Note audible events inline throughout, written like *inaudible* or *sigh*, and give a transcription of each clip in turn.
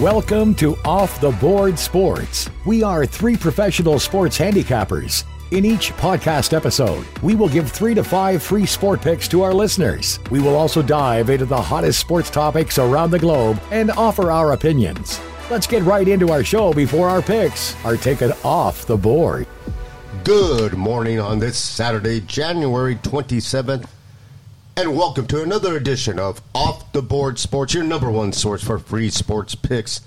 Welcome to Off the Board Sports. We are three professional sports handicappers. In each podcast episode, we will give three to five free sport picks to our listeners. We will also dive into the hottest sports topics around the globe and offer our opinions. Let's get right into our show before our picks are taken off the board. Good morning on this Saturday, January 27th, and welcome to another edition of Off the Board Sports, your number one source for free sports picks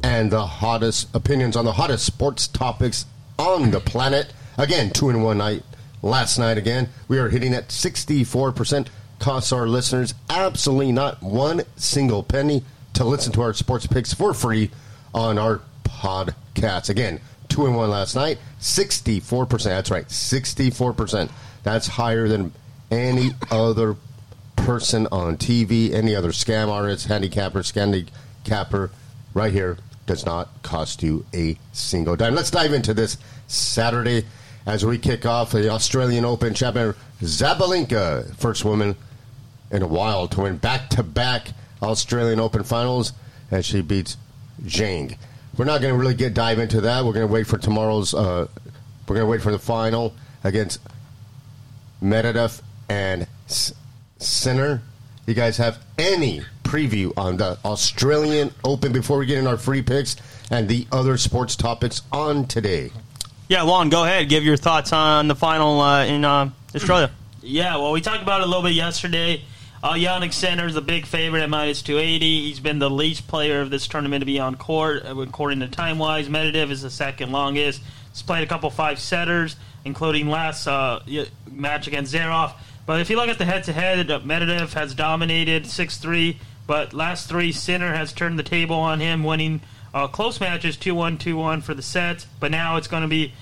and the hottest opinions on the hottest sports topics on the planet. Again, two in one night. Last night, again, we are hitting at 64%. Costs our listeners absolutely not one single penny to listen to our sports picks for free on our podcast. Again, two in one last night, 64%. That's right, 64%. That's higher than any other person on TV, any other scam artist, handicapper, scandicapper, right here does not cost you a single dime. Let's dive into this Saturday as we kick off the Australian Open champion Sabalenka, first woman in a while to win back-to-back Australian Open finals as she beats Zhang. We're not going to really get dive into that. We're going to wait for tomorrow's. Uh, we're going to wait for the final against Medvedev and S- Sinner. You guys have any preview on the Australian Open before we get in our free picks and the other sports topics on today? Yeah, Lon, go ahead. Give your thoughts on the final uh, in uh, Australia. *clears throat* Yeah, well, we talked about it a little bit yesterday. Uh, Jannik Sinner is a big favorite at minus 280. He's been the least player of this tournament to be on court, uh, according to time wise. Medvedev is the second longest. He's played a couple five setters, including last uh, match against Zverev. But if you look at the head to head, Medvedev has dominated 6 3. But last three, Sinner has turned the table on him, winning uh, close matches 2 1, 2 1 for the sets. But now it's going to be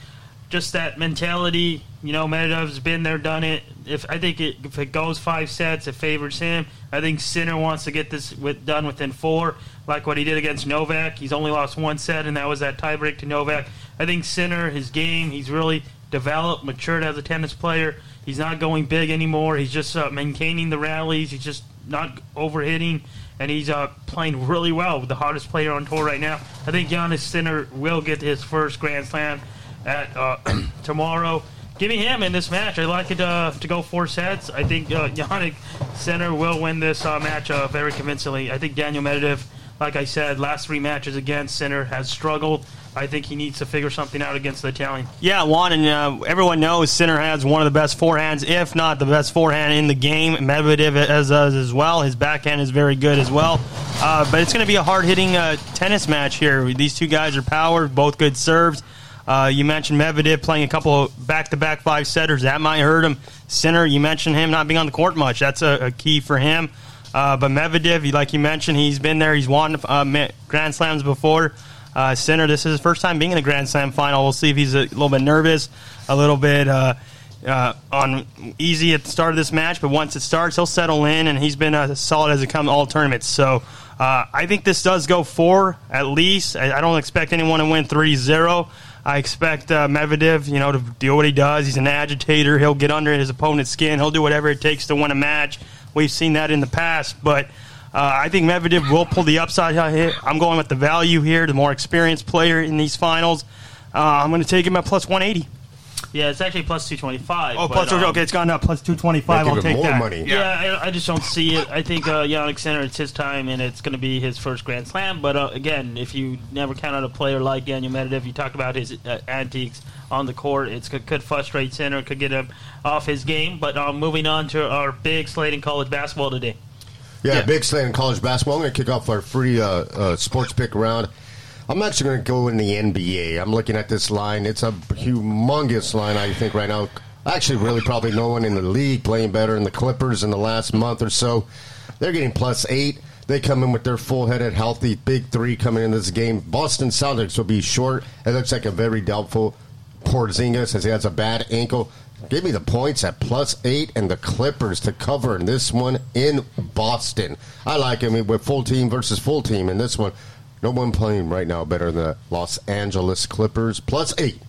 just that mentality. You know, Medvedev's been there, done it. If I think it, if it goes five sets, it favors him. I think Sinner wants to get this with, done within four, like what he did against Novak. He's only lost one set, and that was that tiebreak to Novak. I think Sinner, his game, he's really developed, matured as a tennis player. He's not going big anymore. He's just uh, maintaining the rallies. He's just not overhitting, and he's uh, playing really well. The hottest player on tour right now. I think Giannis Sinner will get his first Grand Slam at uh, *clears throat* tomorrow. Give me him in this match. I like it uh, to go four sets. I think uh, *laughs* Jannik Sinner will win this uh, match uh, very convincingly. I think Daniil Medvedev, like I said, last three matches against Sinner has struggled. I think he needs to figure something out against the Italian. Yeah, Juan, and uh, everyone knows Sinner has one of the best forehands, if not the best forehand in the game. Medvedev has does as well. His backhand is very good as well. Uh, but it's going to be a hard hitting uh, tennis match here. These two guys are power, both good serves. Uh, you mentioned Medvedev playing a couple of back-to-back five setters. That might hurt him. Sinner, you mentioned him not being on the court much. That's a, a key for him. Uh, but Medvedev, like you mentioned, he's been there. He's won uh, Grand Slams before. Uh, Sinner, this is his first time being in a Grand Slam final. We'll see if he's a little bit nervous, a little bit uh, uh, on easy at the start of this match. But once it starts, he'll settle in, and he's been as solid as it comes all tournaments. So uh, I think this does go four at least. I, I don't expect anyone to win 3 0. I expect uh, Medvedev, you know, to do what he does. He's an agitator. He'll get under his opponent's skin. He'll do whatever it takes to win a match. We've seen that in the past, but uh, I think Medvedev will pull the upside here. I'm going with the value here, the more experienced player in these finals. Uh, I'm going to take him at plus 180. Yeah, it's actually plus 225. Oh, but, plus, um, okay, it's gone up plus 225. I'll take more that. money. Yeah, I, I just don't see it. I think uh, Jannik Sinner, it's his time, and it's going to be his first Grand Slam. But uh, again, if you never count out a player like Daniil Medvedev, you talk about his uh, antiques on the court. It could, could frustrate Sinner, could get him off his game. But um, moving on to our big slate in college basketball today. Yeah, Yeah. big slate in college basketball. I'm going to kick off our free uh, uh, sports pick round. I'm actually going to go in the NBA. I'm looking at this line. It's a humongous line, I think, right now. Actually, really, probably no one in the league playing better than the Clippers in the last month or so. They're getting plus eight. They come in with their full-headed, healthy big three coming in this game. Boston Celtics will be short. It looks like a very doubtful Porzingis as he has a bad ankle. Give me the points at plus eight and the Clippers to cover in this one in Boston. I like it him with full team versus full team in this one. No one playing right now better than the Los Angeles Clippers. Plus eight.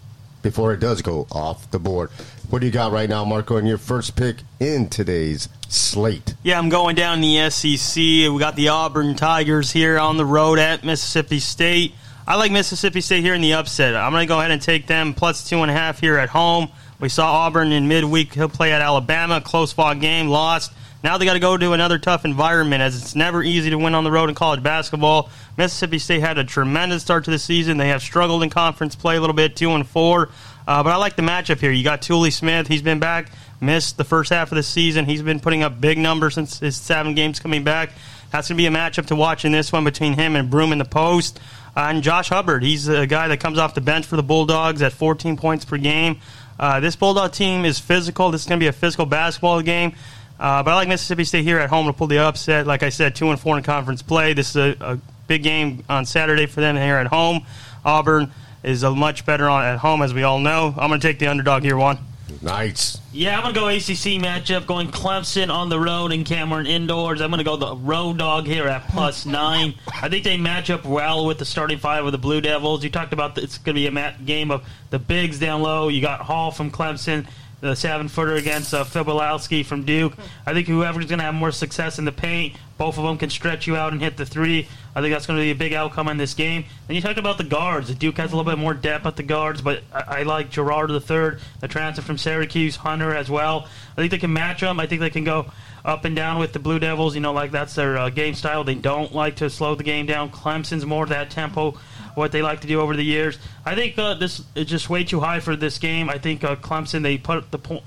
before it does go off the board. What do you got right now, Marco, in your first pick in today's slate? Yeah, I'm going down the SEC. We got the Auburn Tigers here on the road at Mississippi State. I like Mississippi State here in the upset. I'm going to go ahead and take them plus two and a half here at home. We saw Auburn in midweek. He'll play at Alabama. Close fought game, lost. Now they got to go to another tough environment as it's never easy to win on the road in college basketball. Mississippi State had a tremendous start to the season. They have struggled in conference play a little bit, two and four. Uh, but I like the matchup here. You got Tolu Smith. He's been back, missed the first half of the season. He's been putting up big numbers since his seven games coming back. That's going to be a matchup to watch in this one between him and Broome in the post. Uh, and Josh Hubbard, he's a guy that comes off the bench for the Bulldogs at 14 points per game. Uh, this Bulldog team is physical. This is going to be a physical basketball game. Uh, but I like Mississippi State here at home to pull the upset. Like I said, two and four in conference play. This is a, a big game on Saturday for them here at home. Auburn is a much better on at home, as we all know. I'm going to take the underdog here, one. Nice. Yeah, I'm going to go ACC matchup, going Clemson on the road and Cameron indoors. I'm going to go the road dog here at plus *laughs* nine. I think they match up well with the starting five of the Blue Devils. You talked about the, it's going to be a mat- game of the bigs down low. You got Hall from Clemson the seven footer against uh, Filipowski from Duke. I think whoever's going to have more success in the paint, both of them can stretch you out and hit the three. I think that's going to be a big outcome in this game. And you talked about the guards. Duke has a little bit more depth at the guards, but I, I like Girard III, the transfer from Syracuse, Hunter as well. I think they can match them. I think they can go up and down with the Blue Devils. You know, like that's their uh, game style. They don't like to slow the game down. Clemson's more that tempo what they like to do over the years. I think uh, this is just way too high for this game. I think uh, Clemson they put the po-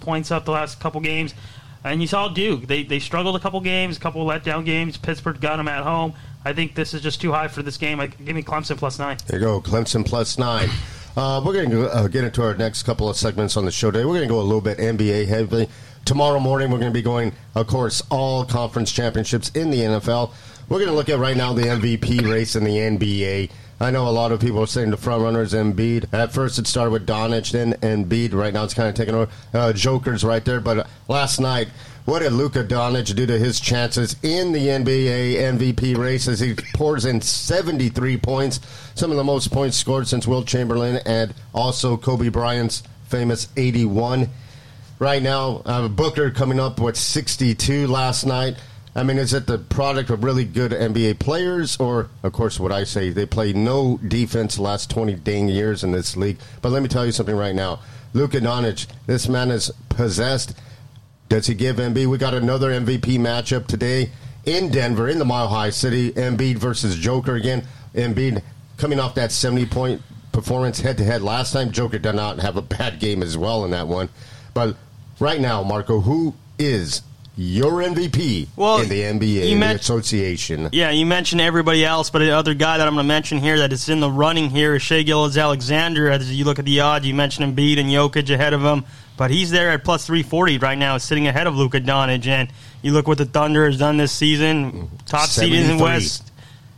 points up the last couple games, and you saw Duke they they struggled a couple games, a couple letdown games. Pittsburgh got them at home. I think this is just too high for this game. Give me Clemson plus nine. There you go, Clemson plus nine. Uh, we're going to uh, get into our next couple of segments on the show today. We're going to go a little bit NBA heavy. Tomorrow morning, we're going to be going, of course, all conference championships in the NFL. We're going to look at right now the MVP race in the NBA. I know a lot of people are saying the front runners Embiid. At first, it started with Doncic, then Embiid. Right now, it's kind of taking over. Uh, Joker's right there. But last night, what did Luka Doncic do to his chances in the NBA MVP race as he pours in 73 points, some of the most points scored since Wilt Chamberlain and also Kobe Bryant's famous 81. Right now, uh, Booker coming up with 62 last night. I mean, is it the product of really good NBA players, or, of course, what I say, they play no defense the last 20 dang years in this league? But let me tell you something right now. Luka Doncic, this man is possessed. Does he give Embiid? We got another MVP matchup today in Denver, in the Mile High City. Embiid versus Joker again. Embiid coming off that 70 point performance head to head last time. Joker did not have a bad game as well in that one. But right now, Marco, who is your MVP well, in the NBA you men- Association. Yeah, you mentioned everybody else, but the other guy that I'm going to mention here that is in the running here is Shai Gilgeous-Alexander. As you look at the odds, you mentioned Embiid and Jokic ahead of him, but he's there at plus 340 right now, sitting ahead of Luka Doncic. And you look what the Thunder has done this season, top seed in the West.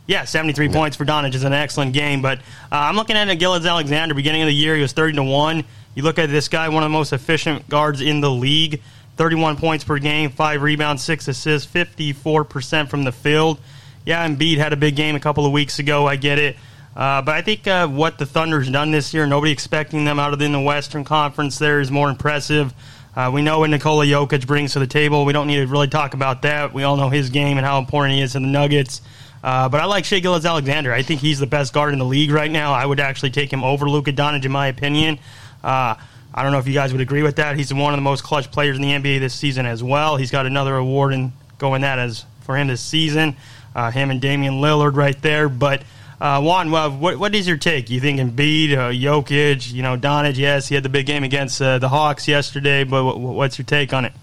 Yeah, 73 yeah. points for Doncic is an excellent game, but uh, I'm looking at Gilgeous-Alexander. Beginning of the year, he was 30 to one. You look at this guy, one of the most efficient guards in the league. 31 points per game, five rebounds, six assists, 54% from the field. Yeah, Embiid had a big game a couple of weeks ago. I get it. Uh, but I think uh, what the Thunder's done this year, nobody expecting them out of the, Western Conference there is more impressive. Uh, we know what Nikola Jokic brings to the table. We don't need to really talk about that. We all know his game and how important he is to the Nuggets. Uh, but I like Shai Gilgeous-Alexander. I think he's the best guard in the league right now. I would actually take him over Luka Doncic in my opinion. Uh, I don't know if you guys would agree with that. He's one of the most clutch players in the NBA this season as well. He's got another award in going that as for him this season. Uh, him and Damian Lillard right there. But uh, Juan, what, what is your take? You think Embiid, uh, Jokic, you know, Doncic? Yes, he had the big game against uh, the Hawks yesterday. But what, what's your take on it?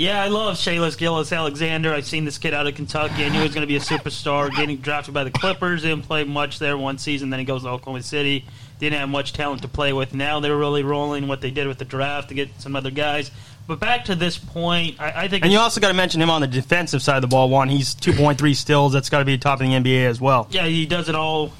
Yeah, I love Shailes Gilgeous-Alexander. I've seen this kid out of Kentucky. I knew he was going to be a superstar. Getting drafted by the Clippers, didn't play much there one season. Then he goes to Oklahoma City didn't have much talent to play with. Now they're really rolling what they did with the draft to get some other guys. But back to this point, I, I think. And you also got to mention him on the defensive side of the ball. One, he's two point three stills. That's got to be top of the NBA as well. Yeah, he does it all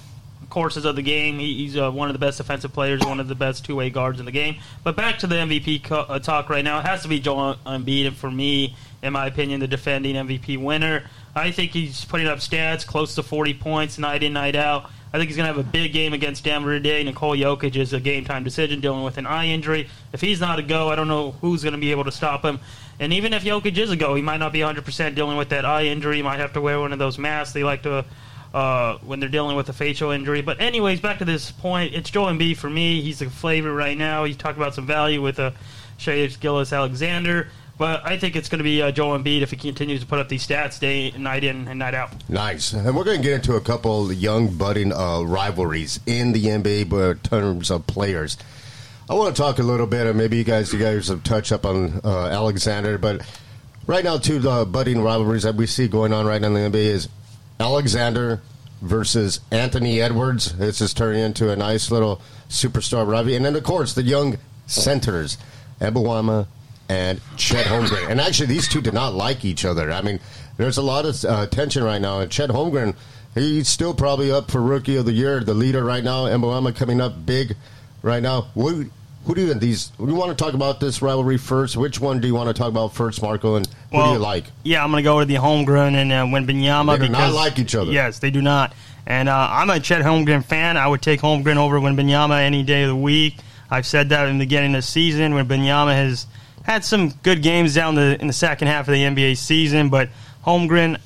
courses of the game. He, he's uh, one of the best defensive players, one of the best two way guards in the game. But back to the MVP co- uh, talk right now. It has to be Joel Embiid, and for me, in my opinion, the defending MVP winner. I think he's putting up stats close to 40 points night in, night out. I think he's going to have a big game against Denver today. Nikola Jokic is a game time decision dealing with an eye injury. If he's not a go, I don't know who's going to be able to stop him. And even if Jokic is a go, he might not be 100% dealing with that eye injury. He might have to wear one of those masks they like to uh, when they're dealing with a facial injury. But anyways, back to this point, it's Joel Embiid for me. He's a favorite right now. He's talked about some value with a uh, Shai Gilgeous-Alexander. But I think it's going to be uh, Joel Embiid if he continues to put up these stats day night in and night out. Nice, and we're going to get into a couple of young budding uh, rivalries in the NBA, but in terms of players. I want to talk a little bit, and maybe you guys, you guys have touched up on uh, Alexander, but right now, two the budding rivalries that we see going on right now in the NBA is Alexander versus Anthony Edwards. This is turning into a nice little superstar rivalry, and then of course the young centers, Mbanyama and Chet Holmgren. And actually, these two did not like each other. I mean, there's a lot of uh, tension right now. And Chet Holmgren, he's still probably up for Rookie of the Year, the leader right now. Mbanyama coming up big right now. Who, who do you these? You want to talk about this rivalry first? Which one do you want to talk about first, Marco? And who well, do you like? Yeah, I'm going to go with the Holmgren and uh, Wembanyama. They do because, not like each other. Yes, they do not. And uh, I'm a Chet Holmgren fan. I would take Holmgren over Wembanyama any day of the week. I've said that in the beginning of the season when Benyama has had some good games down the in the second half of the NBA season, but Holmgren,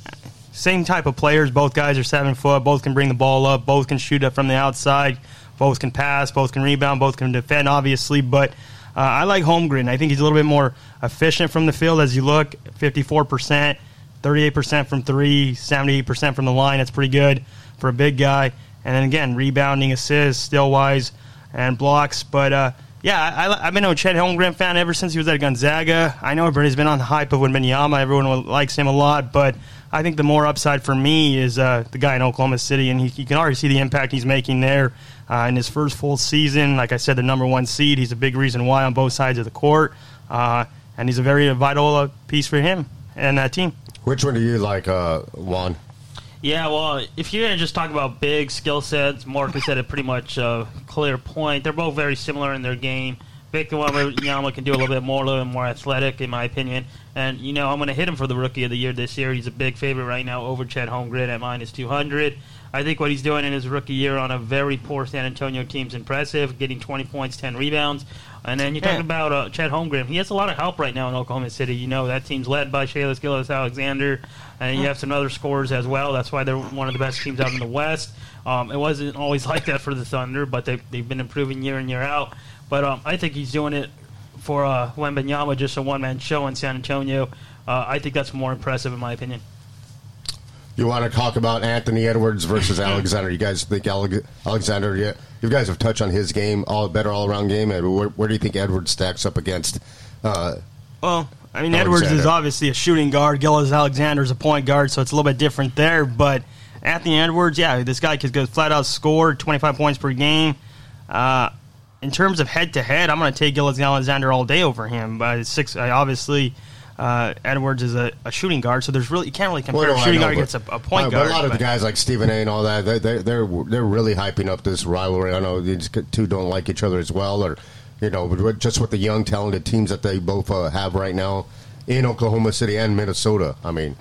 same type of players. Both guys are seven foot. Both can bring the ball up. Both can shoot up from the outside. Both can pass. Both can rebound. Both can defend, obviously. But uh, I like Holmgren. I think he's a little bit more efficient from the field as you look. Fifty-four percent, thirty-eight percent from three, seventy-eight percent from the line. That's pretty good for a big guy. And then again, rebounding, assists, still wise, and blocks. But uh, yeah, I, have been a Chet Holmgren fan ever since he was at Gonzaga. I know everybody's been on the hype of Wembanyama. Everyone likes him a lot, but I think the more upside for me is uh, the guy in Oklahoma City, and he, you can already see the impact he's making there uh, in his first full season. Like I said, the number one seed. He's a big reason why on both sides of the court, uh, and he's a very vital uh, piece for him and that team. Which one do you like, uh, Juan? Yeah, well, if you're going to just talk about big skill sets, Marcus said a pretty much uh, clear point. They're both very similar in their game. Victor Wembanyama can do a little bit more, a little bit more athletic, in my opinion. And, you know, I'm going to hit him for the Rookie of the Year this year. He's a big favorite right now over Chet Holmgren at minus 200. I think what he's doing in his rookie year on a very poor San Antonio team is impressive, getting 20 points, 10 rebounds. And then you're talking about uh, Chet Holmgren. He has a lot of help right now in Oklahoma City. You know, that team's led by Shai Gilgeous-Alexander, and you have some other scorers as well. That's why they're one of the best teams out in the West. Um, it wasn't always *laughs* like that for the Thunder, but they've, they've been improving year in, year out. But um, I think he's doing it for uh, Wembanyama, just a one man show in San Antonio. Uh, I think that's more impressive, in my opinion. You want to talk about Anthony Edwards versus Alexander? You guys think Alexander? Yeah, you guys have touched on his game, all better all around game. Where, where, do you think Edwards stacks up against? Uh, well, I mean, Alexander. Edwards is obviously a shooting guard. Gilgeous-Alexander is a point guard, so it's a little bit different there. But Anthony Edwards, yeah, this guy could go flat out score 25 points per game. Uh, in terms of head to head, I'm going to take Gilgeous-Alexander all day over him. But six, obviously uh, Edwards is a, a, shooting guard, so there's really you can't really compare well, no, shooting know, guard against a, a point guard. But a lot of the guys like Stephen A. and all that, they, they, they're they're really hyping up this rivalry. I know these two don't like each other as well, or you know, just with the young, talented teams that they both uh, have right now in Oklahoma City and Minnesota. I mean.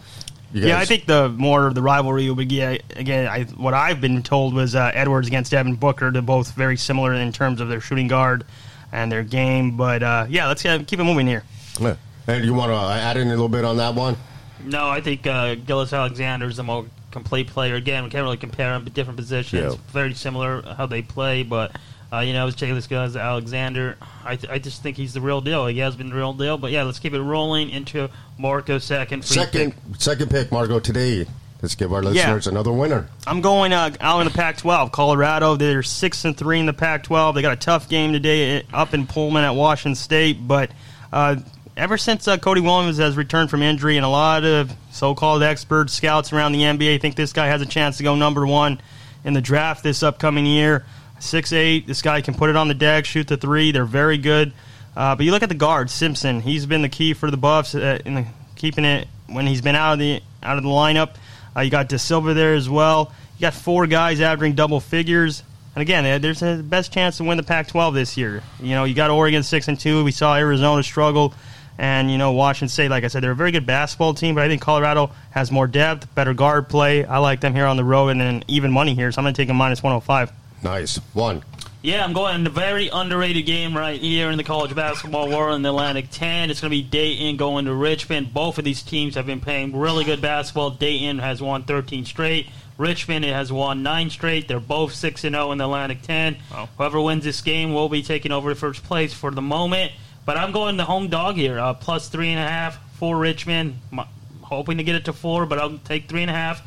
Yeah, I think the more of the rivalry would be again. I, what I've been told was uh, Edwards against Devin Booker. They're both very similar in terms of their shooting guard and their game. But uh, yeah, let's uh, keep it moving here. Yeah. And you want to add in a little bit on that one? No, I think uh, Gilgeous-Alexander is the more complete player. Again, we can't really compare them, but different positions. Yeah. Very similar how they play, but uh, you know, Jalen Gilgeous-Alexander. I, th- I just think he's the real deal. He has been the real deal. But yeah, let's keep it rolling into Marco second. Second, pick. second pick, Marco today. Let's give our listeners yeah. another winner. I'm going uh, out in the Pac-12. Colorado, they're six and three in the Pac-12. They got a tough game today eh, up in Pullman at Washington State, but uh, ever since uh, Cody Williams has returned from injury, and a lot of so-called experts, scouts around the NBA think this guy has a chance to go number one in the draft this upcoming year. Six eight, this guy can put it on the deck, shoot the three. They're very good. Uh, but you look at the guard, Simpson. He's been the key for the Buffs uh, in the, keeping it when he's been out of the out of the lineup. Uh, you got De Silva there as well. You got four guys averaging double figures. And again, there's the best chance to win the Pac-12 this year. You know, you got Oregon six and two. We saw Arizona struggle And, you know, Washington State, like I said, they're a very good basketball team, but I think Colorado has more depth, better guard play. I like them here on the road and then even money here, so I'm going to take a minus 105. Nice. One. Yeah, I'm going a very underrated game right here in the college basketball world in the Atlantic 10. It's going to be Dayton going to Richmond. Both of these teams have been playing really good basketball. Dayton has won 13 straight. Richmond has won nine straight. They're both 6 0 in the Atlantic 10. Wow. Whoever wins this game will be taking over the first place for the moment. But I'm going the home dog here, uh, plus 3.5 for Richmond. I'm hoping to get it to 4, but I'll take 3.5.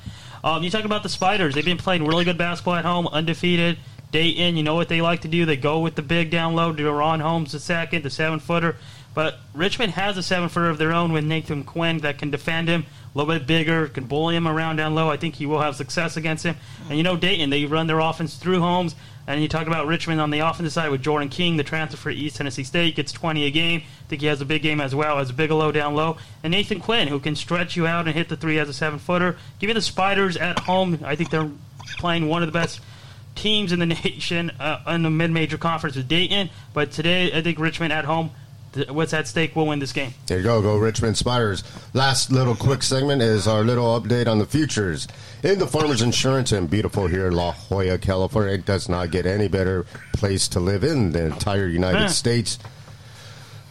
Um, you talk about the Spiders. They've been playing really good basketball at home, undefeated. Dayton, you know what they like to do. They go with the big down low. Ron Holmes the second, the seven footer. But Richmond has a seven footer of their own with Nathan Quinn that can defend him a little bit bigger, can bully him around down low. I think he will have success against him. And you know Dayton, they run their offense through Holmes. And you talk about Richmond on the offensive side with Jordan King, the transfer for East Tennessee State, gets 20 a game. I think he has a big game as well as Bigelow down low. And Nathan Quinn, who can stretch you out and hit the three as a seven footer. Give me the Spiders at home. I think they're playing one of the best teams in the nation uh, in the mid-major conference with Dayton. But today, I think Richmond at home. What's at stake will win this game. There you go, go Richmond Spiders. Last little quick segment is our little update on the futures in the Farmers Insurance and beautiful here, La Jolla, California. It does not get any better place to live in the entire United States.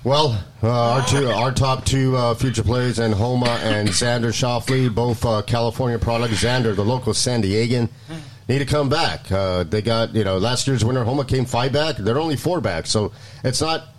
Well, uh, our two, our top two uh, future players, and Homa and Xander Schauffele, both uh, California products. Xander, the local San Diegan need to come back. Uh, they got, you know, last year's winner, Homa, came five back. They're only four back. So it's not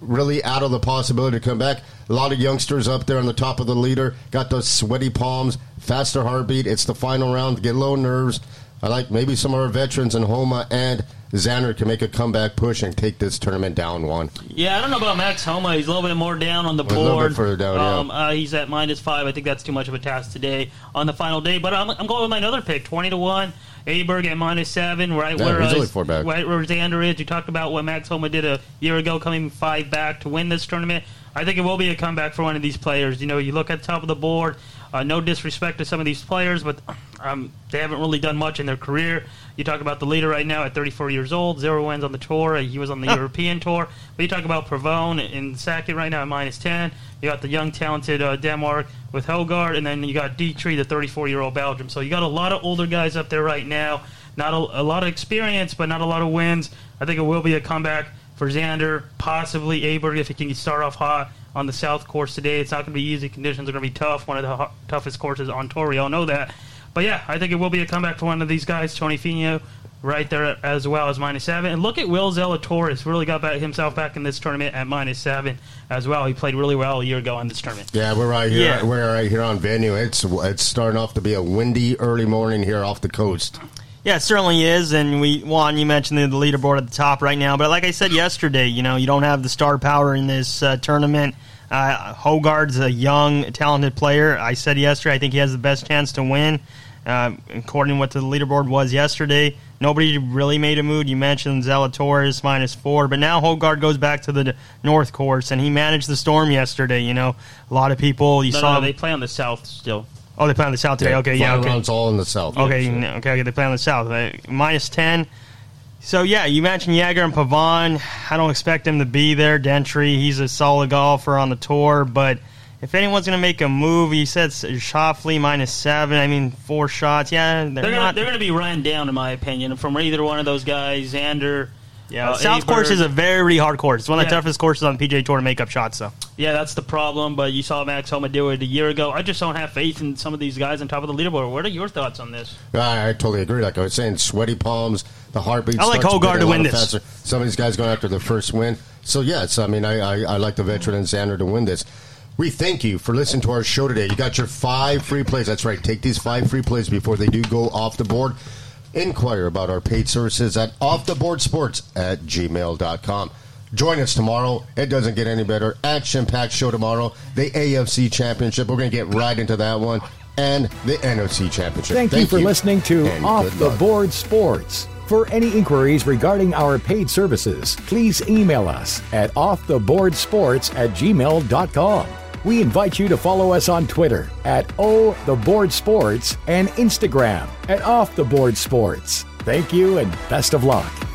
really out of the possibility to come back. A lot of youngsters up there on the top of the leader. Got those sweaty palms, faster heartbeat. It's the final round. Get low nerves. I like maybe some of our veterans in Homa and Xander can make a comeback push and take this tournament down one. Yeah, I don't know about Max Homa. He's a little bit more down on the board. A little bit further down, um, yeah. Uh, he's at minus five. I think that's too much of a task today on the final day. But I'm, I'm going with my other pick, 20 to 1. Aberg at minus seven, right yeah, where uh, four back. right where Xander is. You talked about what Max Homa did a year ago, coming five back to win this tournament. I think it will be a comeback for one of these players. You know, you look at the top of the board. Uh, no disrespect to some of these players, but um, they haven't really done much in their career. You talk about the leader right now at 34 years old, zero wins on the tour. He was on the European tour. But you talk about Pavone in second right now at minus 10. You got the young, talented uh, Denmark with Højgaard, and then you got Dietrich, the 34 year old Belgium. So you got a lot of older guys up there right now. Not a, a lot of experience, but not a lot of wins. I think it will be a comeback for Xander, possibly Aberg if he can start off hot on the South course today. It's not going to be easy. Conditions are going to be tough. One of the ho- toughest courses on tour. We all know that. But yeah, I think it will be a comeback for one of these guys. Tony Finau right there as well as minus seven. And look at Will Zalatoris. Really got back himself back in this tournament at minus seven as well. He played really well a year ago in this tournament. Yeah, we're right here. Yeah. We're right here on venue. It's it's starting off to be a windy early morning here off the coast. Yeah, it certainly is. And we, Juan, you mentioned the, the leaderboard at the top right now. But like I said yesterday, you know, you don't have the star power in this uh, tournament. Uh, Højgaard's a young, talented player. I said yesterday, I think he has the best chance to win. Uh, according to what the leaderboard was yesterday, nobody really made a move. You mentioned Zalatoris minus four, but now Højgaard goes back to the North course, and he managed the storm yesterday. You know, a lot of people you no, saw no, they play on the South still. Oh, they play on the South today. Yeah, okay, yeah, okay. rounds all in the South. Okay, Yeah, okay, okay. They play on the South. Uh, minus ten. So yeah, you mentioned Jaeger and Pavon. I don't expect him to be there. Dentry, he's a solid golfer on the tour, but if anyone's going to make a move, he said Schauffele minus seven. I mean, four shots. Yeah, they're, They're not. gonna, they're going to be run down, in my opinion, from either one of those guys. Xander. yeah, uh, South course is a very hard course. It's one of the toughest courses on the PGA Tour to make up shots. So Yeah, that's the problem. But you saw Max Homa do it a year ago. I just don't have faith in some of these guys on top of the leaderboard. What are your thoughts on this? I, I totally agree. Like I was saying, sweaty palms, the heartbeat. I like starts Højgaard to win this. faster. Some of these guys going after their first win. So yes, I mean, I, I, I like the veteran and Xander to win this. We thank you for listening to our show today. You got your five free plays. That's right. Take these five free plays before they do go off the board. Inquire about our paid services at offtheboardsports at gmail.com. Join us tomorrow. It doesn't get any better. Action packed show tomorrow. The AFC Championship. We're going to get right into that one. And the NFC Championship. Thank, you for listening to and Off the luck. Board Sports. For any inquiries regarding our paid services, please email us at offtheboardsports at gmail.com. We invite you to follow us on Twitter at O The Board Sports and Instagram at Off the Board Sports. Thank you and best of luck.